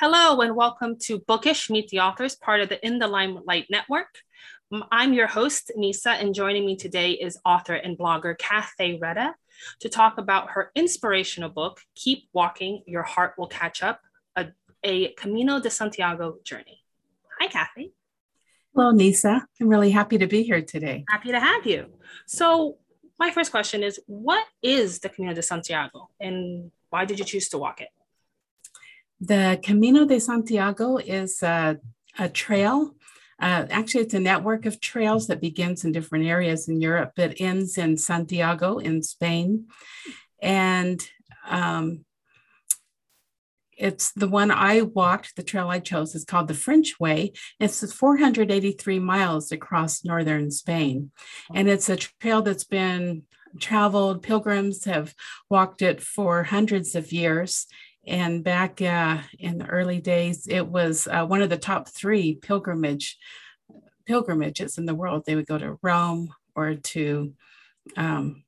Hello, and welcome to Bookish Meet the Authors, part of the In the Limelight Network. I'm your host, Nisa, and joining me today is author and blogger Kathy Reda to talk about her inspirational book, Keep Walking, Your Heart Will Catch Up, a, a Camino de Santiago journey. Hi, Kathy. Hello, Nisa. I'm really happy to be here today. Happy to have you. So, my first question is What is the Camino de Santiago, and why did you choose to walk it? The Camino de Santiago is a, a trail. Uh, actually, it's a network of trails that begins in different areas in Europe, but ends in Santiago in Spain. And um, it's the one I walked, the trail I chose is called the French Way. It's 483 miles across northern Spain. And it's a trail that's been traveled, pilgrims have walked it for hundreds of years. And back uh, in the early days, it was uh, one of the top three pilgrimage pilgrimages in the world. They would go to Rome or to um,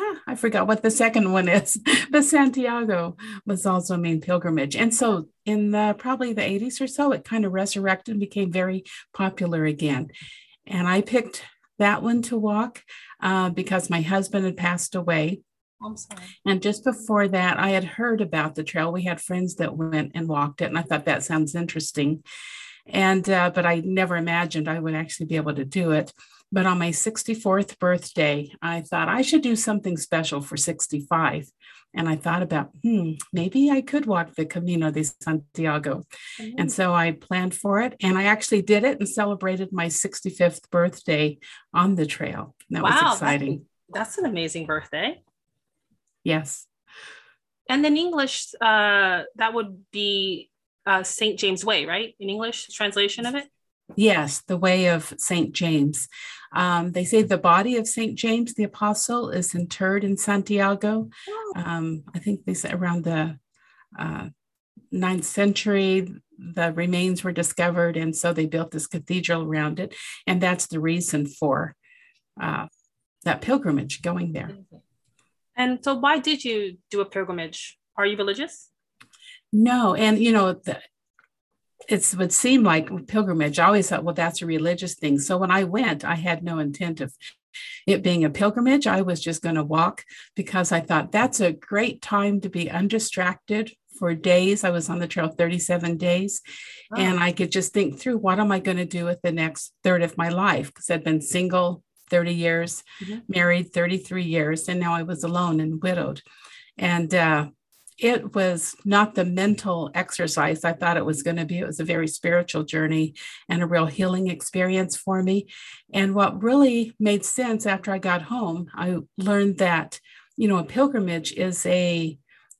ah, I forgot what the second one is, but Santiago was also a main pilgrimage. And so in the probably the 80s or so, it kind of resurrected and became very popular again. And I picked that one to walk uh, because my husband had passed away I'm sorry. And just before that, I had heard about the trail. We had friends that went and walked it, and I thought that sounds interesting. And uh, but I never imagined I would actually be able to do it. But on my 64th birthday, I thought I should do something special for 65. And I thought about, hmm, maybe I could walk the Camino de Santiago. Mm-hmm. And so I planned for it. And I actually did it and celebrated my 65th birthday on the trail. That wow, was exciting. That's, that's an amazing birthday. Yes. And in English, uh, that would be uh, St. James Way, right? In English, translation of it? Yes, the way of St. James. Um, they say the body of St. James the Apostle is interred in Santiago. Oh. Um, I think they say around the uh, ninth century, the remains were discovered, and so they built this cathedral around it. And that's the reason for uh, that pilgrimage going there. And so, why did you do a pilgrimage? Are you religious? No, and you know, the, it would seem like pilgrimage. I always thought, well, that's a religious thing. So when I went, I had no intent of it being a pilgrimage. I was just going to walk because I thought that's a great time to be undistracted for days. I was on the trail 37 days, oh. and I could just think through what am I going to do with the next third of my life because I'd been single 30 years, mm-hmm. married 33 years, and now I was alone and widowed. And uh, it was not the mental exercise I thought it was going to be. It was a very spiritual journey and a real healing experience for me. And what really made sense after I got home, I learned that, you know, a pilgrimage is a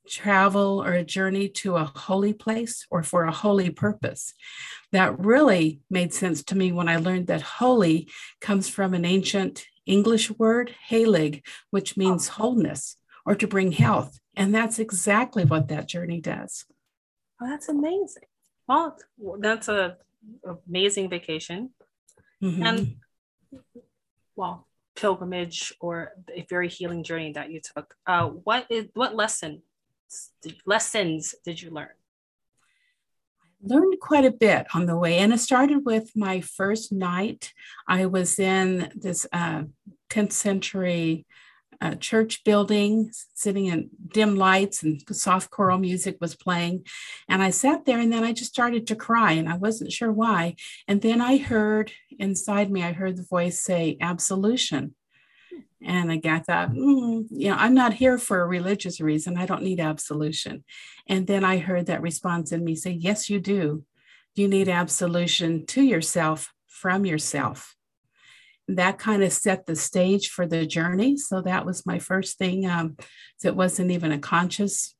travel or a journey to a holy place or for a holy purpose. That really made sense to me when I learned that holy comes from an ancient English word, halig, which means wholeness or to bring health. And that's exactly what that journey does. Oh, that's amazing. Well, that's a amazing vacation. Mm-hmm. And well, pilgrimage or a very healing journey that you took. Uh, what is what lesson lessons did you learn? I learned quite a bit on the way, and it started with my first night. I was in this uh, 10th century uh, church building, sitting in dim lights and soft choral music was playing. And I sat there and then I just started to cry and I wasn't sure why. And then I heard inside me, I heard the voice say, absolution. And I got that, mm, you know, I'm not here for a religious reason. I don't need absolution. And then I heard that response in me say, Yes, you do. You need absolution to yourself from yourself. That kind of set the stage for the journey. So that was my first thing. Um, it wasn't even a conscious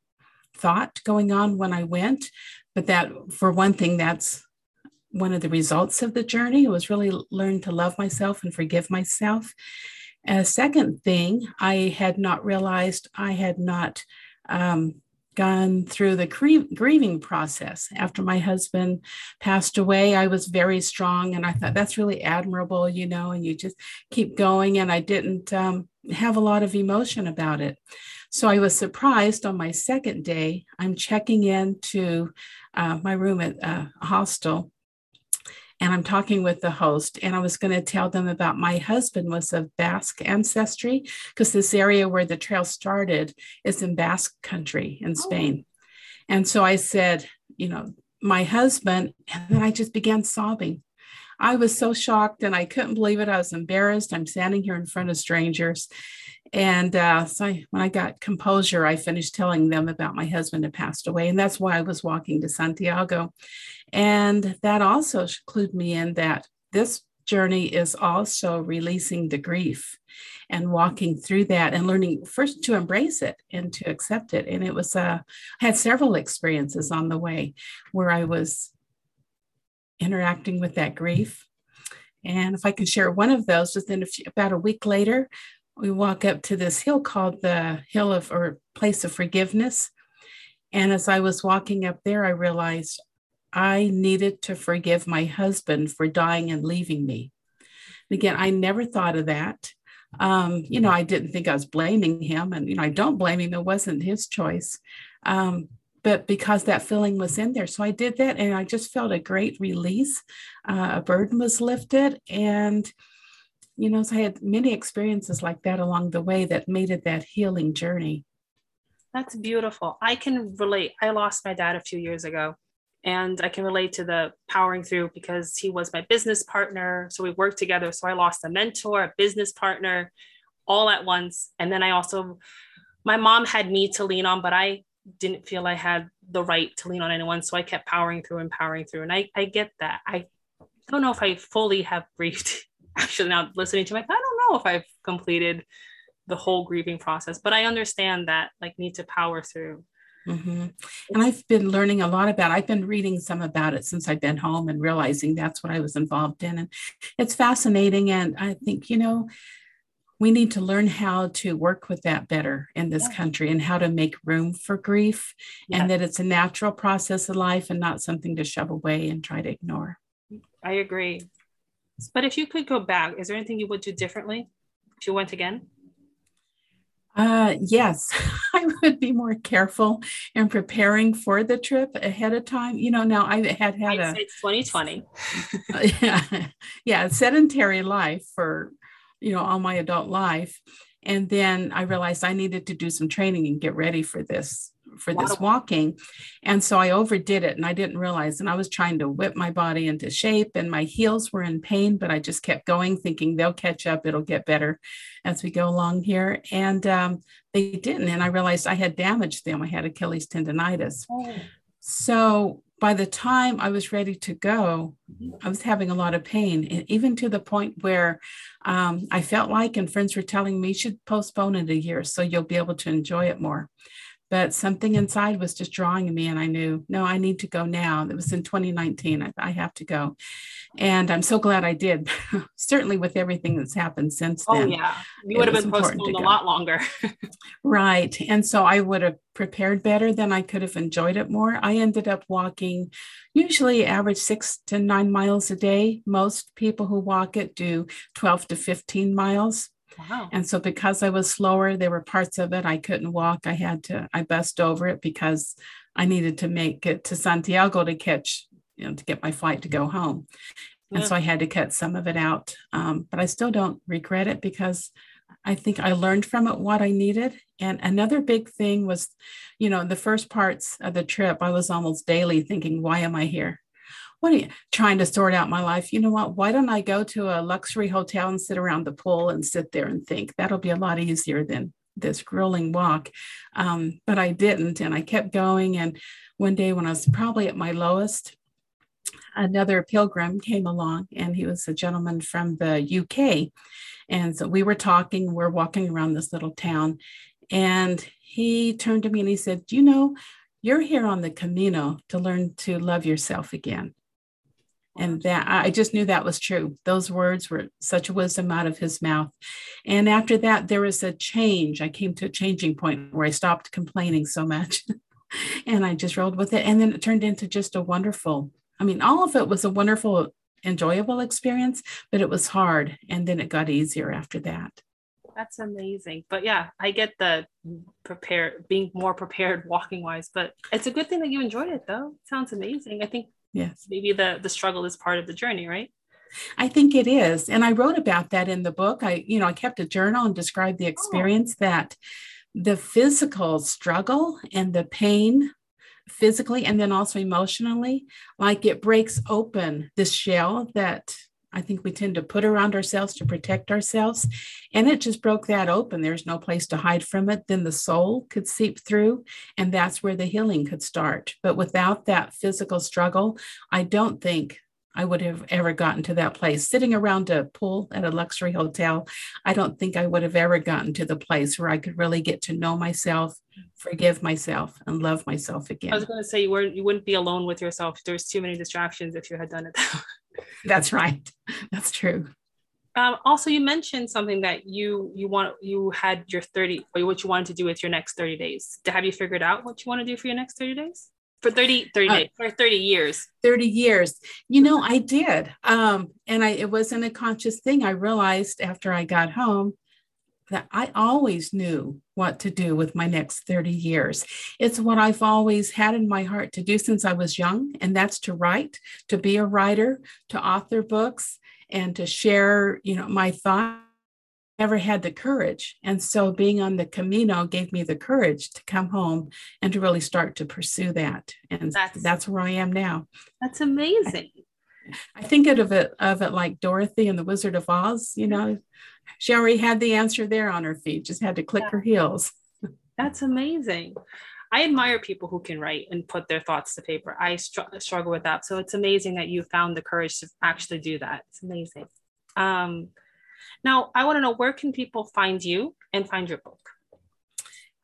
thought going on when I went. But that, for one thing, that's one of the results of the journey It was really learn to love myself and forgive myself a second thing, I had not realized I had not um, gone through the grieving process. After my husband passed away, I was very strong, and I thought that's really admirable, you know, and you just keep going. And I didn't um, have a lot of emotion about it. So I was surprised on my second day. I'm checking into uh, my room at uh, a hostel and I'm talking with the host, and I was going to tell them about my husband was of Basque ancestry because this area where the trail started is in Basque country in oh. Spain. Oh. And so I said, you know, my husband, and then I just began sobbing. I was so shocked and I couldn't believe it. I was embarrassed. I'm standing here in front of strangers. And uh, so I, when I got composure, I finished telling them about my husband had passed away. And that's why I was walking to Santiago. And that also clued me in that this journey is also releasing the grief and walking through that and learning first to embrace it and to accept it. And it was, uh, I had several experiences on the way where I was interacting with that grief. And if I can share one of those, within a few, about a week later, we walk up to this hill called the Hill of or Place of Forgiveness. And as I was walking up there, I realized I needed to forgive my husband for dying and leaving me. And again, I never thought of that. Um, you know, I didn't think I was blaming him, and you know, I don't blame him. It wasn't his choice, um, but because that feeling was in there, so I did that, and I just felt a great release. Uh, a burden was lifted, and you know, so I had many experiences like that along the way that made it that healing journey. That's beautiful. I can relate. I lost my dad a few years ago, and I can relate to the powering through because he was my business partner. So we worked together. So I lost a mentor, a business partner, all at once. And then I also, my mom had me to lean on, but I didn't feel I had the right to lean on anyone. So I kept powering through and powering through. And I, I get that. I don't know if I fully have grieved actually now listening to my, I don't know if I've completed the whole grieving process, but I understand that like need to power through. Mm-hmm. And I've been learning a lot about. I've been reading some about it since I've been home and realizing that's what I was involved in, and it's fascinating. And I think you know we need to learn how to work with that better in this yeah. country and how to make room for grief, yeah. and that it's a natural process of life and not something to shove away and try to ignore. I agree. But if you could go back, is there anything you would do differently if you went again? Uh, yes, I would be more careful in preparing for the trip ahead of time. You know, now I had had I'd a 2020. yeah, yeah, sedentary life for you know all my adult life, and then I realized I needed to do some training and get ready for this for this walking. And so I overdid it and I didn't realize. And I was trying to whip my body into shape and my heels were in pain, but I just kept going, thinking they'll catch up, it'll get better as we go along here. And um, they didn't. And I realized I had damaged them. I had Achilles tendonitis. Oh. So by the time I was ready to go, I was having a lot of pain, and even to the point where um, I felt like, and friends were telling me, you should postpone it a year so you'll be able to enjoy it more but something inside was just drawing me and i knew no i need to go now. It was in 2019 i, I have to go. And i'm so glad i did certainly with everything that's happened since oh, then. oh yeah. You would have been postponed a lot longer. Right and so i would have prepared better then i could have enjoyed it more. I ended up walking usually average six to nine miles a day. Most people who walk it do 12 to 15 miles Wow. And so because I was slower, there were parts of it I couldn't walk. I had to, I bust over it because I needed to make it to Santiago to catch, you know, to get my flight to go home. And yeah. so I had to cut some of it out. Um, but I still don't regret it because I think I learned from it what I needed. And another big thing was, you know, the first parts of the trip, I was almost daily thinking, why am I here? What are you trying to sort out my life? You know what? Why don't I go to a luxury hotel and sit around the pool and sit there and think? That'll be a lot easier than this grueling walk. Um, but I didn't, and I kept going. And one day, when I was probably at my lowest, another pilgrim came along, and he was a gentleman from the UK. And so we were talking, we're walking around this little town, and he turned to me and he said, You know, you're here on the Camino to learn to love yourself again. And that I just knew that was true. Those words were such wisdom out of his mouth. And after that, there was a change. I came to a changing point where I stopped complaining so much and I just rolled with it. And then it turned into just a wonderful, I mean, all of it was a wonderful, enjoyable experience, but it was hard. And then it got easier after that. That's amazing. But yeah, I get the prepared, being more prepared walking wise, but it's a good thing that you enjoyed it though. sounds amazing. I think yes, maybe the the struggle is part of the journey, right? I think it is. And I wrote about that in the book. I, you know, I kept a journal and described the oh. experience oh. that the physical struggle and the pain physically and then also emotionally, like it breaks open this shell that I think we tend to put around ourselves to protect ourselves. And it just broke that open. There's no place to hide from it. Then the soul could seep through, and that's where the healing could start. But without that physical struggle, I don't think I would have ever gotten to that place. Sitting around a pool at a luxury hotel, I don't think I would have ever gotten to the place where I could really get to know myself, forgive myself, and love myself again. I was going to say you weren't you wouldn't be alone with yourself. There's too many distractions if you had done it. That's right. That's true. Um, also, you mentioned something that you you want you had your 30 or what you wanted to do with your next 30 days. Have you figured out what you want to do for your next 30 days? for 30 30 uh, days or 30 years 30 years you know i did um and i it wasn't a conscious thing i realized after i got home that i always knew what to do with my next 30 years it's what i've always had in my heart to do since i was young and that's to write to be a writer to author books and to share you know my thoughts never had the courage. And so being on the Camino gave me the courage to come home and to really start to pursue that. And that's, that's where I am now. That's amazing. I, I think of it of it like Dorothy and the Wizard of Oz, you know, she already had the answer there on her feet, just had to click yeah. her heels. That's amazing. I admire people who can write and put their thoughts to paper. I str- struggle with that. So it's amazing that you found the courage to actually do that. It's amazing. Um, now, I want to know where can people find you and find your book?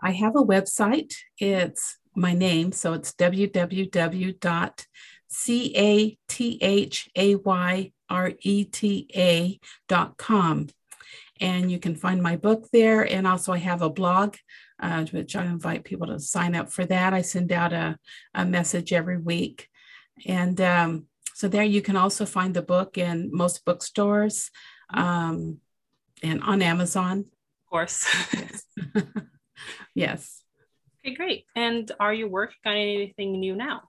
I have a website. It's my name, so it's www.cathayreta.com. And you can find my book there. And also, I have a blog, uh, which I invite people to sign up for that. I send out a, a message every week. And um, so, there you can also find the book in most bookstores. Um, and on Amazon. Of course. yes. yes. Okay, great. And are you working on anything new now?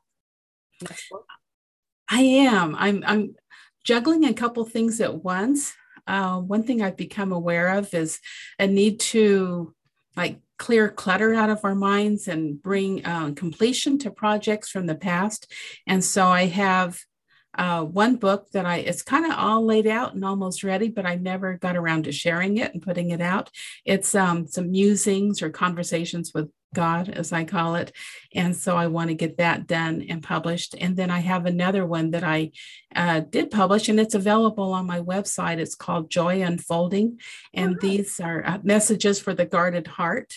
I am. I'm I'm juggling a couple things at once. Uh, one thing I've become aware of is a need to like clear clutter out of our minds and bring uh, completion to projects from the past. And so I have uh, one book that I, it's kind of all laid out and almost ready, but I never got around to sharing it and putting it out. It's um, some musings or conversations with God, as I call it. And so I want to get that done and published. And then I have another one that I uh, did publish, and it's available on my website. It's called Joy Unfolding. And these are uh, messages for the guarded heart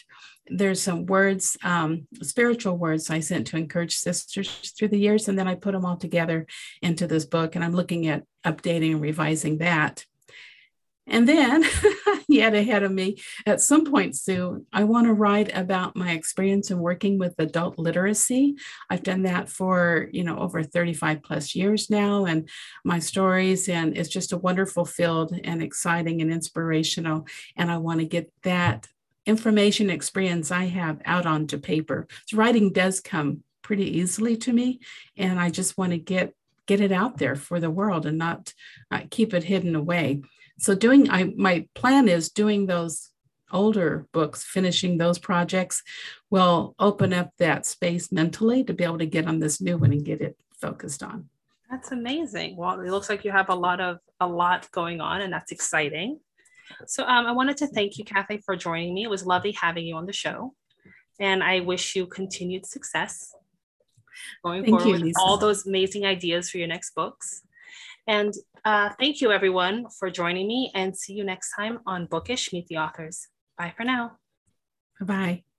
there's some words, um, spiritual words I sent to encourage sisters through the years, and then I put them all together into this book, and I'm looking at updating and revising that. And then, yet ahead of me, at some point soon, I want to write about my experience in working with adult literacy. I've done that for, you know, over 35 plus years now, and my stories, and it's just a wonderful field and exciting and inspirational. And I want to get that information experience I have out onto paper. So writing does come pretty easily to me, and I just want to get get it out there for the world and not uh, keep it hidden away. So doing I my plan is doing those older books, finishing those projects will open up that space mentally to be able to get on this new one and get it focused on. That's amazing. Well, it looks like you have a lot of a lot going on and that's exciting. So um, I wanted to thank you, Kathy, for joining me. It was lovely having you on the show. And I wish you continued success going thank forward you, with all those amazing ideas for your next books. And uh, thank you, everyone, for joining me. And see you next time on Bookish Meet the Authors. Bye for now. Bye bye.